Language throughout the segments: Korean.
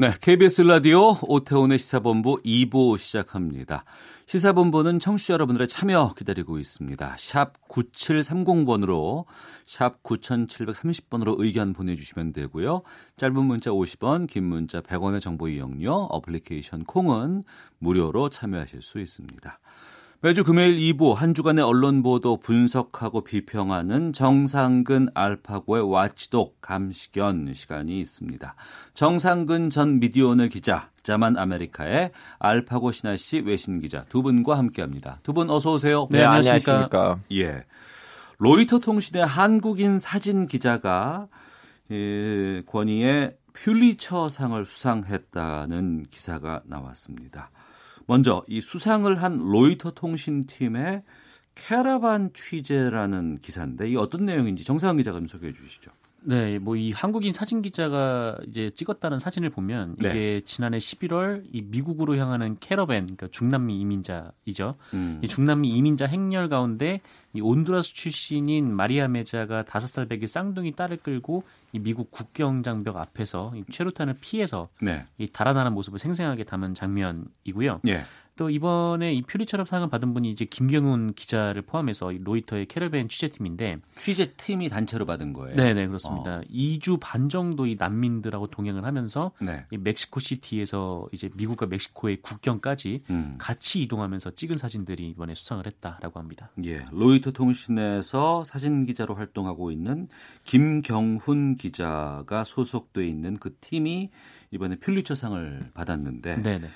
네, KBS 라디오 오태훈의 시사본부 2부 시작합니다. 시사본부는 청취자 여러분들의 참여 기다리고 있습니다. 샵 9730번으로 샵 9730번으로 의견 보내주시면 되고요. 짧은 문자 50원, 긴 문자 100원의 정보 이용료, 어플리케이션 콩은 무료로 참여하실 수 있습니다. 매주 금요일 2부 한 주간의 언론 보도 분석하고 비평하는 정상근 알파고의 watchdog 감시견 시간이 있습니다. 정상근 전 미디어오늘 기자, 자만 아메리카의 알파고 신하 씨 외신 기자 두 분과 함께합니다. 두 분 어서 오세요. 네, 안녕하십니까. 예. 로이터 통신의 한국인 사진 기자가 예, 권위의 퓰리처상을 수상했다는 기사가 나왔습니다. 먼저 이 수상을 한 로이터 통신팀의 캐러반 취재라는 기사인데 이 어떤 내용인지 정상근 기자가 좀 소개해 주시죠. 네, 뭐 이 한국인 사진 기자가 이제 찍었다는 사진을 보면 네. 이게 지난해 11월 이 미국으로 향하는 캐러밴, 그러니까 중남미 이민자이죠. 음. 이 중남미 이민자 행렬 가운데 이 온두라스 출신인 마리아 메자가 다섯 살 배기 쌍둥이 딸을 끌고 이 미국 국경 장벽 앞에서 이 최루탄을 피해서 네. 이 달아나는 모습을 생생하게 담은 장면이고요. 예. 또 이번에 이 퓰리처상을 받은 분이 이제 김경훈 기자를 포함해서 이 로이터의 캐러밴 취재팀인데 취재팀이 단체로 받은 거예요. 네 네 그렇습니다. 2주 반 정도 이 난민들하고 동행을 하면서 네. 이 멕시코 시티에서 이제 미국과 멕시코의 국경까지 음. 같이 이동하면서 찍은 사진들이 이번에 수상을 했다라고 합니다. 예, 로이터 통신에서 사진 기자로 활동하고 있는 김경훈 기자가 소속돼 있는 그 팀이 이번에 퓰리처상을 받았는데 네네.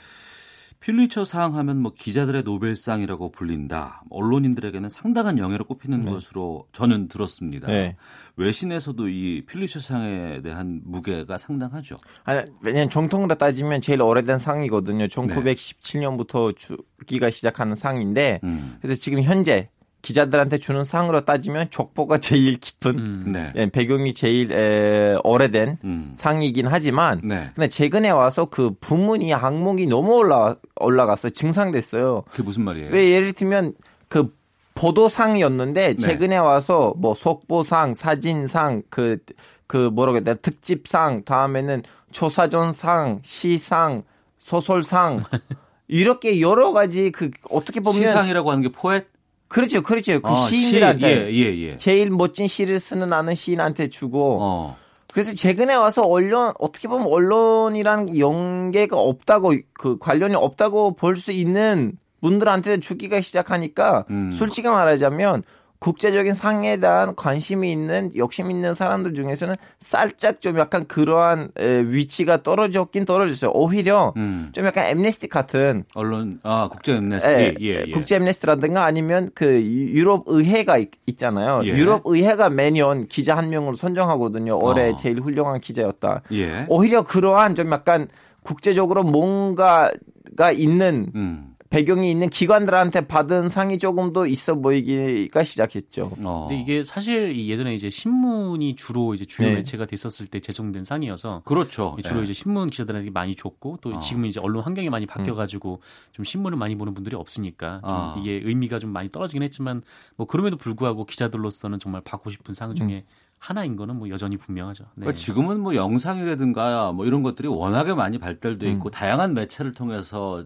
퓰리처 상 하면 뭐 기자들의 노벨상이라고 불린다. 언론인들에게는 상당한 영예로 꼽히는 것으로 저는 들었습니다. 네. 외신에서도 이 퓰리처 상에 대한 무게가 상당하죠. 아니, 왜냐면 정통으로 따지면 제일 오래된 상이거든요. 1917년부터 주기가 시작하는 상인데, 음. 그래서 지금 현재 기자들한테 주는 상으로 따지면 족보가 제일 깊은 음. 네. 예, 배경이 제일 에, 오래된 음. 상이긴 하지만 네. 근데 최근에 와서 그 부문이 항목이 너무 올라 올라갔어요. 증상됐어요. 그게 무슨 말이에요? 왜 예를 들면 그 보도상이었는데 네. 최근에 와서 뭐 속보상, 사진상, 그, 그 뭐라고 해야 되나 특집상, 다음에는 초사전상, 시상, 소설상 이렇게 여러 가지 그 어떻게 보면 시상이라고 하는 게 포엣? 그렇죠, 그렇죠. 그 어, 시인들한테 시, 예, 예, 예. 제일 멋진 시를 쓰는 아는 시인한테 주고 어. 그래서 최근에 와서 언론 어떻게 보면 언론이라는 연계가 없다고 그 관련이 없다고 볼 수 있는 분들한테 주기가 시작하니까 음. 솔직히 말하자면 국제적인 상에 대한 관심이 있는 욕심 있는 사람들 중에서는 살짝 좀 약간 그러한 에, 위치가 떨어졌긴 떨어졌어요. 오히려 음. 좀 약간 엠네스티 같은 언론 아 국제 엠네스티 예, 예, 예. 국제 엠네스티라든가 아니면 그 유럽 의회가 있, 잖아요 예. 유럽 의회가 매년 기자 한 명으로 선정하거든요. 올해 어. 제일 훌륭한 기자였다. 예. 오히려 그러한 좀 약간 국제적으로 뭔가가 있는 음. 배경이 있는 기관들한테 받은 상이 조금 더 있어 보이기가 시작했죠. 어. 근데 이게 사실 이 예전에 이제 신문이 주로 이제 주요 네. 매체가 됐었을 때 제정된 상이어서 그렇죠. 주로 예. 이제 신문 기자들한테 많이 줬고 또 어. 지금은 이제 언론 환경이 많이 바뀌어 가지고 좀 신문을 많이 보는 분들이 없으니까 좀 아. 이게 의미가 좀 많이 떨어지긴 했지만 뭐 그럼에도 불구하고 기자들로서는 정말 받고 싶은 상 중에 하나인 거는 뭐 여전히 분명하죠. 네. 그러니까 지금은 뭐 영상이라든가 뭐 이런 것들이 워낙에 많이 발달돼 있고 다양한 매체를 통해서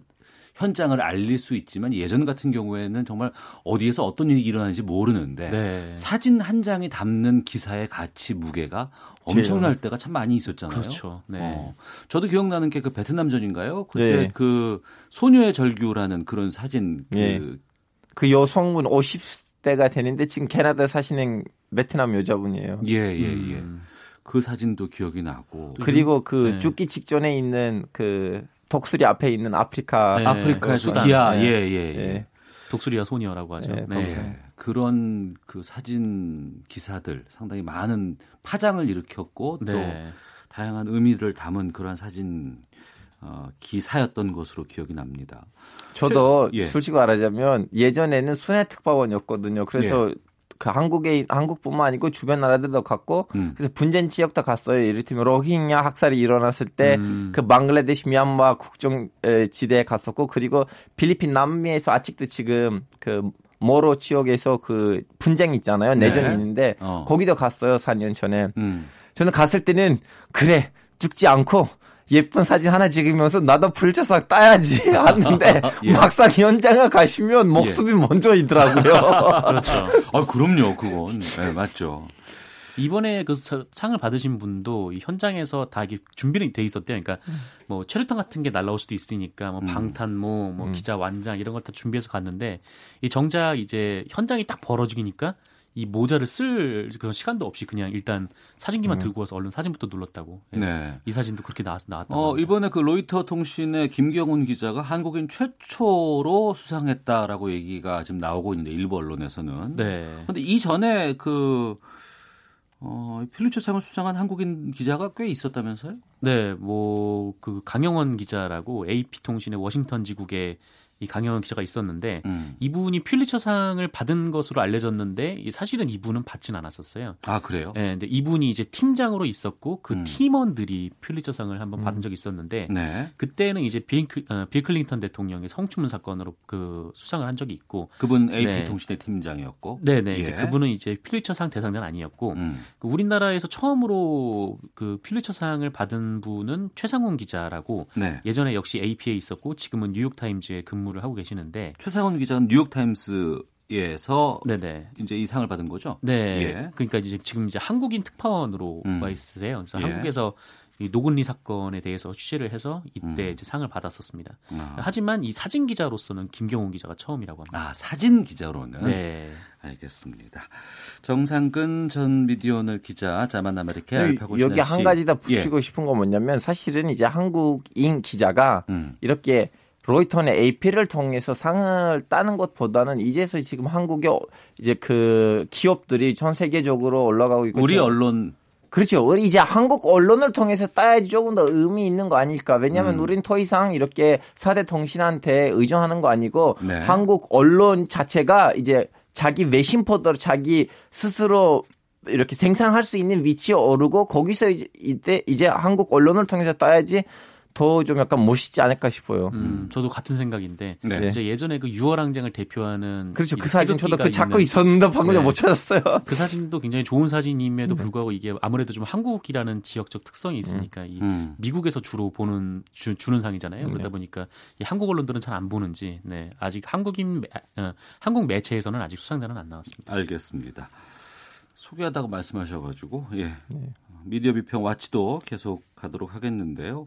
현장을 알릴 수 있지만 예전 같은 경우에는 정말 어디에서 어떤 일이 일어나는지 모르는데 네. 사진 한 장이 담는 기사의 가치 무게가 엄청날 때가 참 많이 있었잖아요. 그렇죠. 네. 어. 저도 기억나는 게 그 베트남전인가요? 그때 네. 그 소녀의 절규라는 그런 사진 그 예. 그 여성분 50대가 되는데 지금 캐나다 사시는 베트남 여자분이에요. 예, 예, 예. 음. 그 사진도 기억이 나고. 그리고 그 네. 죽기 직전에 있는 그 독수리 앞에 있는 아프리카 네. 아프리카에서 수단. 기아, 네. 예, 예, 예. 예. 독수리와 소녀라고 하죠. 네, 네. 예, 그런 그 사진 기사들 상당히 많은 파장을 일으켰고 또 네. 다양한 의미를 담은 그런 사진 어, 기사였던 것으로 기억이 납니다. 저도 예. 솔직히 말하자면 예전에는 순회 특파원이었거든요. 그래서 그 한국에 한국뿐만 아니고 주변 나라들도 갔고 음. 그래서 분쟁 지역도 갔어요. 이를테면 로힝야 학살이 일어났을 때 음. 그 방글라데시 미얀마 국정 에, 지대에 갔었고 그리고 필리핀 남미에서 아직도 지금 그 모로 지역에서 그 분쟁 있잖아요. 내전이 네. 있는데 어. 거기도 갔어요. 4년 전에. 음. 저는 갔을 때는 그래 죽지 않고 예쁜 사진 하나 찍으면서 나도 불조상 따야지 하는데 예. 막상 현장에 가시면 목숨이 먼저이더라고요. 그렇죠. 아, 그럼요. 그건. 네, 맞죠. 이번에 그 서- 상을 받으신 분도 이 현장에서 다 이게 준비는 돼 있었대요. 그러니까 뭐 최루탄 같은 게 날라올 수도 있으니까 뭐 방탄모, 뭐 기자 완장 이런 걸 다 준비해서 갔는데 이 정작 이제 현장이 딱 벌어지니까 이 모자를 쓸 그런 시간도 없이 그냥 일단 사진기만 들고 와서 얼른 사진부터 눌렀다고. 예. 네. 이 사진도 그렇게 나왔 나왔다. 어, 이번에 그 로이터 통신의 김경훈 기자가 한국인 최초로 수상했다라고 얘기가 지금 나오고 있는데 일부 언론에서는. 네. 근데 이전에 그 어, 필리처상을 수상한 한국인 기자가 꽤 있었다면서요? 네, 뭐 그 강영원 기자라고 AP 통신의 워싱턴 지국에 이 강형원 기자가 있었는데 음. 이분이 퓰리처상을 받은 것으로 알려졌는데 이 사실은 이분은 받진 않았었어요. 아, 그래요? 네, 근데 이분이 이제 팀장으로 있었고 그 음. 팀원들이 퓰리처상을 한번 받은 적이 있었는데 네. 그때는 이제 빌, 클- 어, 빌 클린턴 대통령의 성추문 사건으로 그 수상을 한 적이 있고 그분 AP 네. 통신의 팀장이었고. 네네 예. 이제 그분은 이제 퓰리처상 대상자는 아니었고 음. 그 우리나라에서 처음으로 그 퓰리처상을 받은 분은 최상훈 기자라고 네. 예전에 역시 AP에 있었고 지금은 뉴욕 타임즈에 근무 를 하고 계시는데 최상훈 기자는 뉴욕 타임스에서 네네 이제 이 상을 받은 거죠? 네 예. 그러니까 이제 지금 이제 한국인 특파원으로 음. 와 있으세요. 그래서 예. 한국에서 이 노근리 사건에 대해서 취재를 해서 이때 음. 이제 상을 받았었습니다. 아, 하지만 이 사진 기자로서는 김경훈 기자가 처음이라고 합니다. 아, 사진 기자로는 네. 알겠습니다. 정상근 전 미디어오늘 기자, 자만 아메리카 알파고 여기 한 가지 더 예. 붙이고 싶은 건 뭐냐면 사실은 이제 한국인 기자가 음. 이렇게 로이터의 AP를 통해서 상을 따는 것보다는 이제서 지금 한국의 어- 이제 그 기업들이 전 세계적으로 올라가고 있고 우리 저- 언론 그렇죠. 우리 이제 한국 언론을 통해서 따야지 조금 더 의미 있는 거 아닐까. 왜냐하면 음. 우린 더 이상 이렇게 사대 통신한테 의존하는 거 아니고 네. 한국 언론 자체가 이제 자기 외신 포더로 자기 스스로 이렇게 생산할 수 있는 위치에 오르고 거기서 이제 이때 이제 한국 언론을 통해서 따야지 더 좀 약간 멋있지 않을까 싶어요. 음, 저도 같은 생각인데 네. 이제 예전에 그 유월항쟁을 대표하는 그렇죠. 이그 사진 저도 그 찾고 있었는데 방금 네. 못 찾았어요. 그 사진도 굉장히 좋은 사진임에도 네. 불구하고 이게 아무래도 좀 한국이라는 지역적 특성이 있으니까 이 음. 미국에서 주로 보는 주, 는 상이잖아요. 네. 그러다 보니까 이 한국 언론들은 잘 안 보는지 네, 아직 한국인 매- 어, 한국 매체에서는 아직 수상자는 안 나왔습니다. 알겠습니다. 소개하다가 말씀하셔가지고 예 네. 미디어 비평 와치도 계속 가도록 하겠는데요.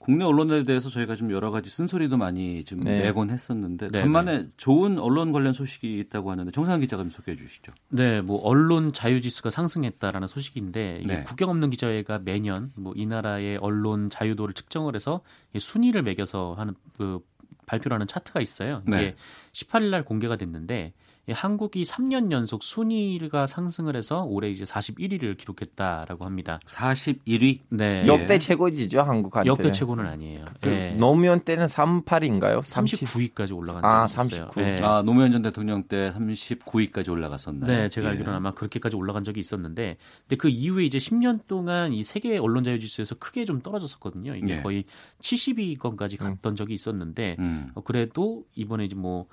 국내 언론에 대해서 저희가 좀 여러 가지 쓴소리도 많이 좀 네. 내곤 했었는데 네, 간만에 좋은 언론 관련 소식이 있다고 하는데 정상 기자가 좀 소개해 주시죠. 네, 뭐 언론 자유지수가 상승했다라는 소식인데 이게 네. 국경 없는 기자회가 매년 뭐 이 나라의 언론 자유도를 측정을 해서 이 순위를 매겨서 하는 그 발표를 하는 차트가 있어요. 이게 네. 18일 날 공개가 됐는데 이 한국이 3년 연속 순위가 상승을 해서 올해 이제 41위를 기록했다라고 합니다. 41위. 네. 역대 최고지죠 한국한테. 역대 최고는 아니에요. 그 네. 노무현 때는 38인가요? 39위까지 올라간 아, 적이 있어요. 39. 네. 아 노무현 전 대통령 때 39위까지 올라갔었나요? 네, 제가 예. 알기로는 아마 그렇게까지 올라간 적이 있었는데, 근데 그 이후에 이제 10년 동안 이 세계 언론 자유 지수에서 크게 좀 떨어졌었거든요. 이게 예. 거의 70위권까지 갔던 적이 있었는데, 음. 어, 그래도 이번에 이제 뭐 어,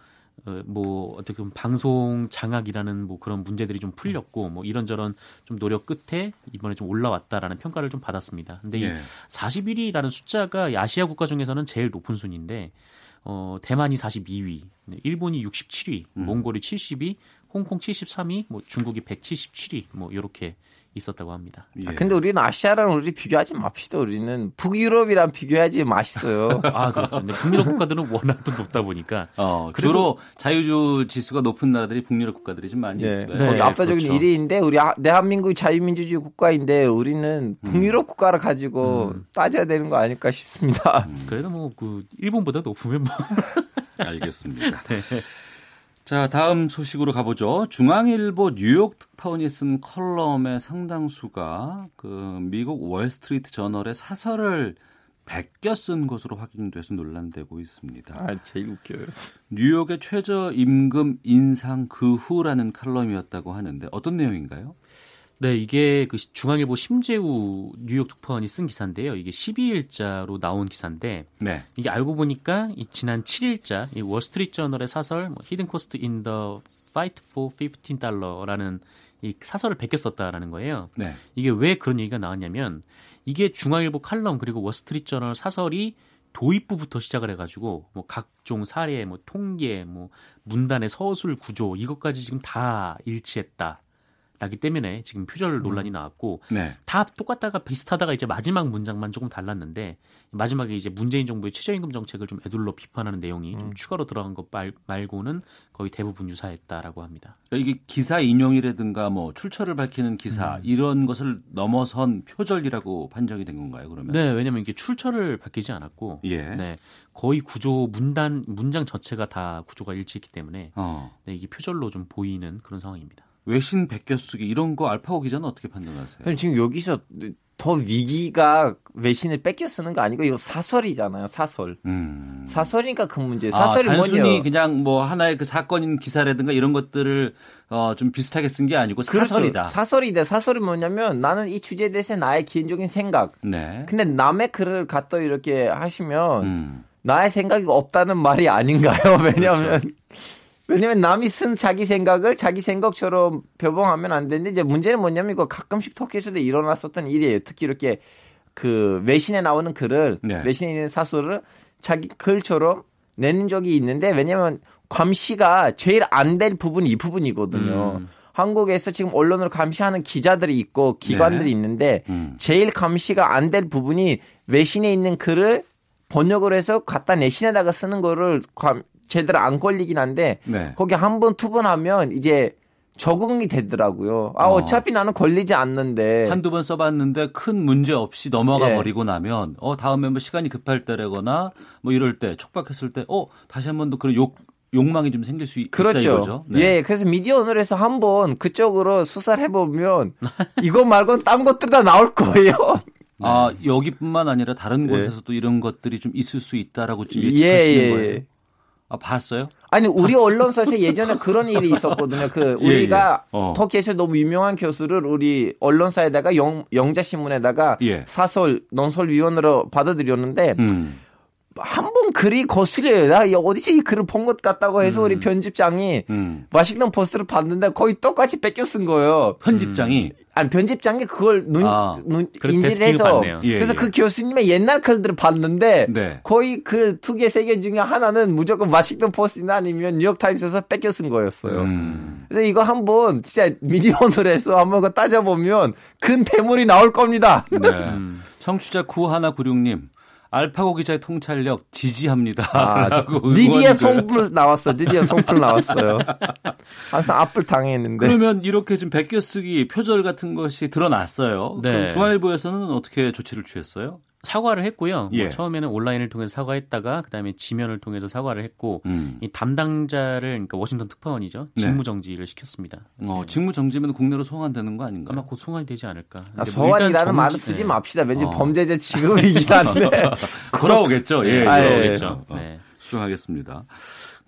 뭐 어떻게 보면 방송 장악이라는 뭐 그런 문제들이 좀 풀렸고 뭐 이런저런 좀 노력 끝에 이번에 좀 올라왔다라는 평가를 좀 받았습니다. 근데 이 예. 41위라는 숫자가 아시아 국가 중에서는 제일 높은 순인데 어, 대만이 42위, 네, 일본이 67위, 음. 몽골이 70위, 홍콩 73위, 뭐 중국이 177위, 뭐 이렇게 있었다고 합니다. 예. 아, 근데 우리는 아시아랑 우리 비교하지 맙시다. 우리는 북유럽이랑 비교해야지 맛있어요. 아 그렇죠. 근데 북유럽 국가들은 워낙 또 높다 보니까 어, 주로 자유주 지수가 높은 나라들이 북유럽 국가들이 좀 많이 예. 있어요. 네. 거기 압도적인 그렇죠. 1위인데 우리 아- 대한민국이 자유민주주의 국가인데 우리는 북유럽 국가를 가지고 음. 따져야 되는 거 아닐까 싶습니다. 그래도 뭐 그 일본보다 높으면 뭐 알겠습니다. 자, 다음 소식으로 가보죠. 중앙일보 뉴욕 특파원이 쓴 칼럼의 상당수가 그 미국 월스트리트 저널의 사설을 베껴 쓴 것으로 확인돼서 논란되고 있습니다. 아, 제일 웃겨요. 뉴욕의 최저 임금 인상 그 후라는 칼럼이었다고 하는데 어떤 내용인가요? 네, 이게 그 중앙일보 심재우 뉴욕 특파원이 쓴 기사인데요. 이게 12일자로 나온 기사인데 네. 이게 알고 보니까 이 지난 7일자 이 월스트리트 저널의 사설 뭐 Hidden Cost in the Fight for 15달러라는 이 사설을 베꼈었다라는 거예요. 네. 이게 왜 그런 얘기가 나왔냐면 이게 중앙일보 칼럼 그리고 월스트리트 저널 사설이 도입부부터 시작을 해가지고 뭐 각종 사례, 뭐 통계, 뭐 문단의 서술 구조 이것까지 지금 다 일치했다. 나기 때문에 지금 표절 논란이 나왔고 네. 다 똑같다가 비슷하다가 이제 마지막 문장만 조금 달랐는데 마지막에 이제 문재인 정부의 최저임금 정책을 좀 애둘러 비판하는 내용이 좀 추가로 들어간 것 말, 말고는 거의 대부분 유사했다라고 합니다. 이게 기사 인용이라든가 뭐 출처를 밝히는 기사 이런 것을 넘어선 표절이라고 판정이 된 건가요? 그러면? 네, 왜냐하면 이게 출처를 밝히지 않았고, 예. 네, 거의 구조 문단 문장 전체가 다 구조가 일치했기 때문에 어. 네, 이게 표절로 좀 보이는 그런 상황입니다. 외신 베껴쓰기 이런 거 알파고 기자는 어떻게 판단하세요? 그럼 지금 여기서 더 위기가 외신을 뺏겨 쓰는 거 아니고 이거 사설이잖아요. 사설. 음. 사설이니까 그 문제. 아, 사설이 단순히 뭐냐? 그냥 뭐 하나의 그 사건인 기사라든가 이런 것들을 어, 좀 비슷하게 쓴 게 아니고 사설이다. 그렇죠. 사설이다. 사설이 뭐냐면 나는 이 주제에 대해서 나의 개인적인 생각. 네. 근데 남의 글을 갖다 이렇게 하시면 음. 나의 생각이 없다는 말이 아닌가요? 왜냐하면 그렇죠. 왜냐면 남이 쓴 자기 생각을 자기 생각처럼 표방하면 안 되는데 이제 문제는 뭐냐면 이거 가끔씩 터키에서도 일어났었던 일이에요. 특히 이렇게 그 외신에 나오는 글을 네. 외신에 있는 사설을 자기 글처럼 내는 적이 있는데 왜냐면 감시가 제일 안 될 부분이 이 부분이거든요. 음. 한국에서 지금 언론을 감시하는 기자들이 있고 기관들이 네. 있는데 음. 제일 감시가 안 될 부분이 외신에 있는 글을 번역을 해서 갖다 내신에다가 쓰는 거를 감- 제대로 안 걸리긴 한데 네. 거기 한 번, 두 번 하면 이제 적응이 되더라고요. 아, 어. 어차피 나는 걸리지 않는데. 한두 번 써봤는데 큰 문제 없이 넘어가 예. 버리고 나면 어 다음에 뭐 시간이 급할 때라거나 뭐 이럴 때 촉박했을 때 어 다시 한 번 더 그런 욕 욕망이 좀 생길 수 있, 다 그렇죠. 이거죠. 네. 예, 그래서 미디어 오늘에서 한번 그쪽으로 수사를 해보면 이거 말고는 딴 것들 다 나올 거예요. 아 여기뿐만 아니라 다른 예. 곳에서도 이런 것들이 좀 있을 수 있다라고 지금 예, 예측하시는 예, 거예요. 예. 아 봤어요? 아니 우리 언론사에서 예전에 그런 일이 있었거든요. 그 예, 우리가 예. 어. 터키에서 너무 유명한 교수를 우리 언론사에다가 영, 영자 신문에다가 예. 사설 논설 위원으로 받아들였는데 음. 한번 글이 거슬려요. 나 어디서 이 글을 본 것 같다고 해서 우리 편집장이 음. 워싱턴 포스트를 봤는데 거의 똑같이 뺏겨 쓴 거예요. 편집장이 아니 편집장이 그걸 눈, 아, 눈 인지를 해서. 예, 그래서 예. 그 교수님의 옛날 글들을 봤는데 네. 거의 글 두 개 세 개 중에 하나는 무조건 워싱턴 포스트나 아니면 뉴욕 타임스에서 베껴 쓴 거였어요. 음. 그래서 이거 한번 진짜 미디어널에서 한번 그거 따져 보면 큰 대물이 나올 겁니다. 네. 음. 청취자 9196님 알파고 기자의 통찰력 지지합니다. 아, 드디어. 선플 나왔어. 드디어 선플 나왔어요. 항상 앞을 당했는데. 그러면 이렇게 지금 베껴쓰기 표절 같은 것이 드러났어요. 네. 그럼 중앙일보에서는 어떻게 조치를 취했어요? 사과를 했고요. 예. 뭐 처음에는 온라인을 통해서 사과했다가 그다음에 지면을 통해서 사과를 했고 음. 이 담당자를 그러니까 워싱턴 특파원이죠. 네. 직무 정지를 시켰습니다. 어, 직무 정지면 국내로 송환되는 거 아닌가요? 아마 곧 송환이 되지 않을까. 아, 뭐 일단 소환이라는 말을 쓰지 네. 맙시다. 왠지 어. 범죄자 취급이긴 한데. 돌아오겠죠. 예, 네, 아, 예. 들어오겠죠. 어, 네. 수정하겠습니다.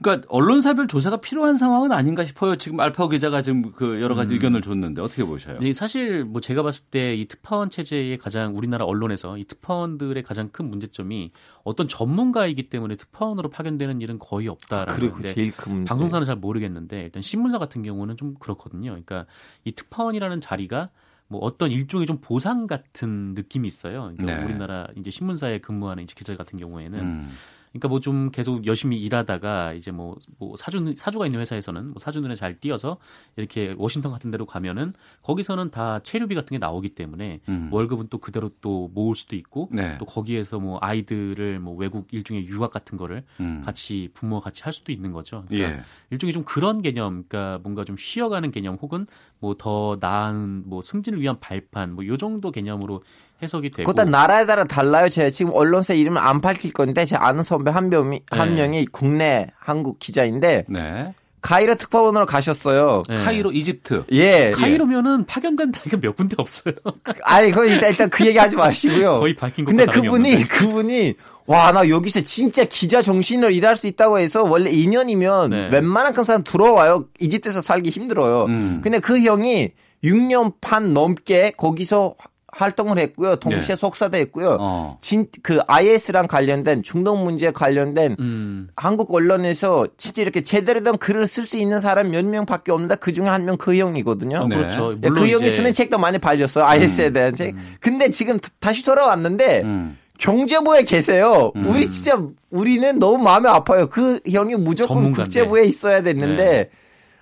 그러니까 언론사별 조사가 필요한 상황은 아닌가 싶어요. 지금 알파고 기자가 지금 그 여러 가지 의견을 줬는데 어떻게 보셔요? 네, 사실 뭐 제가 봤을 때 이 특파원 체제의 가장 우리나라 언론에서 이 특파원들의 가장 큰 문제점이 어떤 전문가이기 때문에 특파원으로 파견되는 일은 거의 없다라는 그리고 건데 제일 큰 문제. 방송사는 잘 모르겠는데 일단 신문사 같은 경우는 좀 그렇거든요. 그러니까 이 특파원이라는 자리가 뭐 어떤 일종의 좀 보상 같은 느낌이 있어요. 그러니까 네. 우리나라 이제 신문사에 근무하는 이제 기자 같은 경우에는 음. 그러니까 뭐 좀 계속 열심히 일하다가 이제 뭐, 뭐 사주 사주가 있는 회사에서는 뭐 사주 눈에 잘 띄어서 이렇게 워싱턴 같은 데로 가면은 거기서는 다 체류비 같은 게 나오기 때문에 음. 월급은 또 그대로 또 모을 수도 있고 네. 또 거기에서 뭐 아이들을 뭐 외국 일종의 유학 같은 거를 음. 같이 부모와 같이 할 수도 있는 거죠. 그러니까 예. 일종의 좀 그런 개념, 그러니까 뭔가 좀 쉬어가는 개념 혹은 뭐 더 나은 뭐 승진을 위한 발판 뭐 요 정도 개념으로 해석이 되고 그것도 나라에 따라 달라요. 제가 지금 언론사 이름을 안 밝힐 건데 제 아는 선배 한 명이 한 네. 명이 국내 한국 기자인데 네. 카이로 특파원으로 가셨어요. 네. 카이로 이집트. 예. 카이로면은 파견된 데가 몇 군데 없어요. 아니, 그 일단, 일단 그 얘기 하지 마시고요. 거의 밝힌 것도 근데 그분이, 없는데. 그분이, 와, 나 여기서 진짜 기자 정신으로 일할 수 있다고 해서 원래 2년이면 네. 웬만한 사람 들어와요. 이집트에서 살기 힘들어요. 음. 근데 그 형이 6년 반 넘게 거기서 활동을 했고요. 동시에 네. 속사도 했고요. 어. 진, 그 IS랑 관련된 중동 문제 관련된 음. 한국 언론에서 진짜 이렇게 제대로 된 글을 쓸 수 있는 사람 몇 명밖에 없는데 그 중에 한 명 그 형이거든요. 어, 네. 그렇죠. 네, 그 형이 쓰는 책도 많이 팔렸어요. IS에 대한 책. 근데 지금 다시 돌아왔는데 음. 경제부에 계세요. 음. 우리 진짜 우리는 너무 마음이 아파요. 그 형이 무조건 전문가인데. 국제부에 있어야 됐는데 네.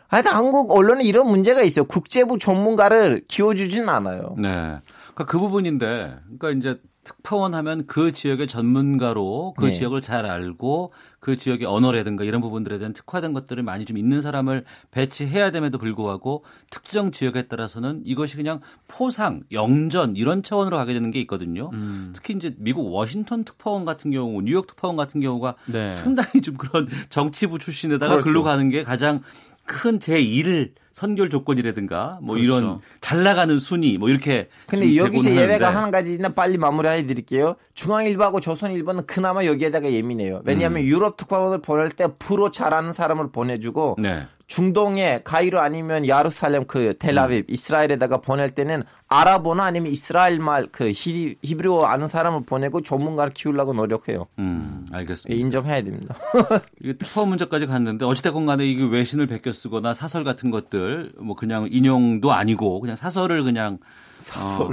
하여튼 한국 언론에 이런 문제가 있어요. 국제부 전문가를 키워주진 않아요. 네. 그러니까 그 부분인데, 그러니까 이제 특파원 하면 그 지역의 전문가로 그 네. 지역을 잘 알고 그 지역의 언어라든가 이런 부분들에 대한 특화된 것들을 많이 좀 있는 사람을 배치해야 됨에도 불구하고 특정 지역에 따라서는 이것이 그냥 포상, 영전 이런 차원으로 가게 되는 게 있거든요. 음. 특히 이제 미국 워싱턴 특파원 같은 경우, 뉴욕 특파원 같은 경우가 네. 상당히 좀 그런 정치부 출신에다가 그렇죠. 글로 가는 게 가장 큰 제1 선결 조건이라든가 뭐 이런 그렇죠. 잘 나가는 순위 뭐 이렇게 근데 좀 여기서 예외가 하는데. 한 가지 있나 빨리 마무리해 드릴게요. 중앙일보하고 조선일보는 그나마 여기에다가 예민해요. 왜냐하면 음. 유럽 특파원을 보낼 때 프로 잘하는 사람을 보내주고 네. 중동에 가이로 아니면 야루살렘 그 텔아비브 음. 이스라엘에다가 보낼 때는 아랍어나 아니면 이스라엘 말 그 히브리어 아는 사람을 보내고 전문가를 키우려고 노력해요. 음, 예, 알겠습니다. 인정해야 됩니다. 이게 특파원 문제까지 갔는데 어찌됐건 간에 이게 외신을 베껴 쓰거나 사설 같은 것들 뭐 그냥 인용도 아니고 그냥 사설을 그냥 사설. 어,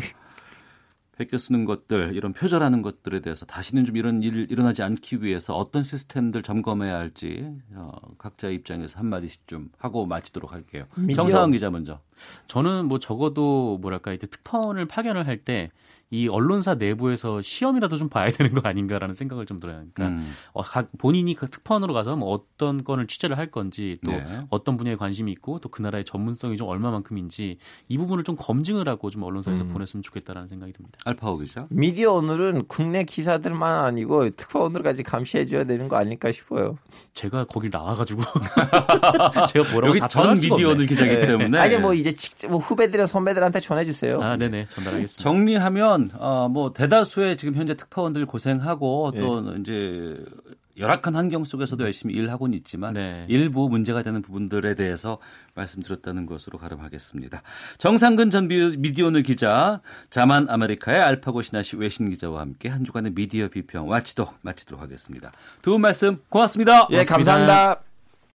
베껴 쓰는 것들 이런 표절하는 것들에 대해서 다시는 좀 이런 일 일어나지 않기 위해서 어떤 시스템들 점검해야 할지 어, 각자의 입장에서 한 마디씩 좀 하고 마치도록 할게요. 정사원 기자 먼저. 저는 뭐 적어도 뭐랄까 이제 특파원을 파견을 할 때 이 언론사 내부에서 시험이라도 좀 봐야 되는 거 아닌가라는 생각을 좀 들어요. 그러니까 음. 어, 각 본인이 그 특파원으로 가서 뭐 어떤 건을 취재를 할 건지 또 네. 어떤 분야에 관심이 있고 또 그 나라의 전문성이 좀 얼마만큼인지 이 부분을 좀 검증을 하고 좀 언론사에서 보냈으면 좋겠다라는 생각이 듭니다. 알파오 기자. 미디어 오늘은 국내 기사들만 아니고 특파원들까지 감시해 줘야 되는 거 아닐까 싶어요. 제가 거길 나와 가지고 제가 뭐라고 여기 답변할 전 수가 미디어. 오늘 기자이기 때문에 아니 뭐 이제 직, 뭐 후배들이나 선배들한테 전해 주세요. 아, 네네 전달하겠습니다. 정리하면 어, 뭐 대다수의 지금 현재 특파원들 고생하고 예. 또 이제 열악한 환경 속에서도 열심히 일하고는 있지만 네. 일부 문제가 되는 부분들에 대해서 말씀드렸다는 것으로 가름하겠습니다. 정상근 전 미- 미디어오늘 기자, 자만 아메리카의 알파고 신하시 외신 기자와 함께 한 주간의 미디어 비평 와치도 마치도록 하겠습니다. 두 분 말씀 고맙습니다. 예, 감사합니다.